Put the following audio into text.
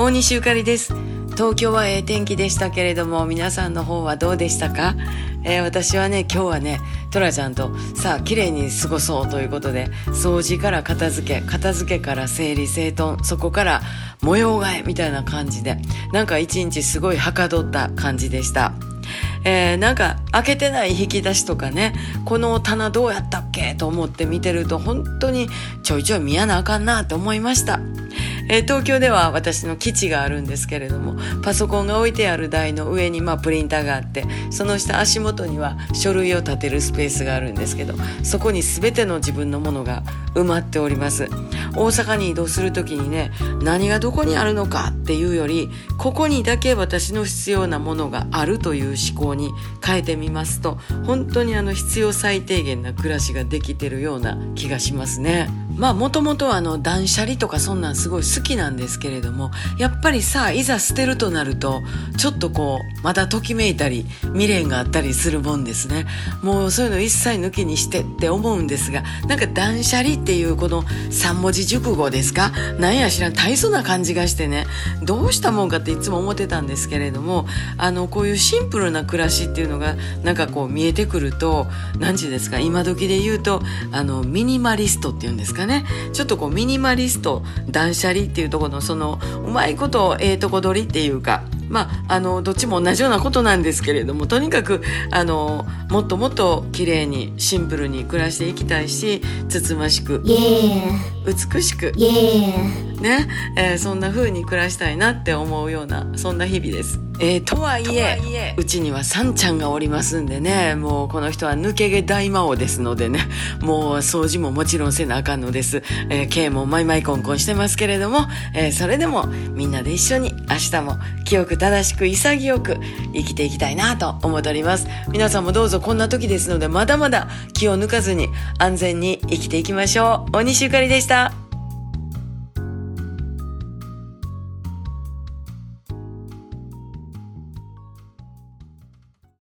大西ゆかりです。東京はええ天気でしたけれども皆さんの方はどうでしたか、えー、私はね今日はねトラちゃんとさあ綺麗に過ごそうということで掃除から片付け片付けから整理整頓そこから模様替えみたいな感じでなんか一日すごいはかどった感じでした。えー、なんか開けてない引き出しとかねこの棚どうやったっけと思って見てると本当にちょいちょい見やなあかんなって思いました。えー、東京では私の基地があるんですけれどもパソコンが置いてある台の上にまあプリンターがあってその下足元には書類を立てるスペースがあるんですけどそこに全ての自分のものが埋まっております。大阪に移動する時にね何がどこにあるのかっていうよりここにだけ私の必要なものがあるという思考に変えてみますと本当にあの必要最低限な暮らしができてるような気がしますね。まあもともとあの断捨離とかそんなんすごい好きなんですけれどもやっぱりさいざ捨てるとなるとちょっとこうまだときめいたり未練があったりするもんですねもうそういうの一切抜きにしてって思うんですがなんか断捨離っていうこの3文字熟語ですか？なんや知らん。大層な感じがしてね。どうしたもんかっていつも思ってたんですけれどもあのこういうシンプルな暮らしっていうのがなんかこう見えてくると何時ですか？今時で言うとあのミニマリストっていうんですかね。ちょっとこうミニマリスト断捨離っていうところのそのうまいことええとこ取りっていうかまあ、あのどっちも同じようなことなんですけれどもとにかくあのもっともっと綺麗にシンプルに暮らしていきたいしつつましく、美しく、ね、えー、そんな風に暮らしたいなって思うようなそんな日々です。えー、とはいえうちにはさんちゃんがおりますんでねもうこの人は抜け毛大魔王ですのでねもう掃除ももちろんせなあかんのです、えー、K もマイマイコンコンしてますけれども、えー、それでもみんなで一緒に明日も記憶正しく潔く生きていきたいなと思っております。皆さんもどうぞこんな時ですのでまだまだ気を抜かずに安全に生きていきましょう。大西ゆかりでした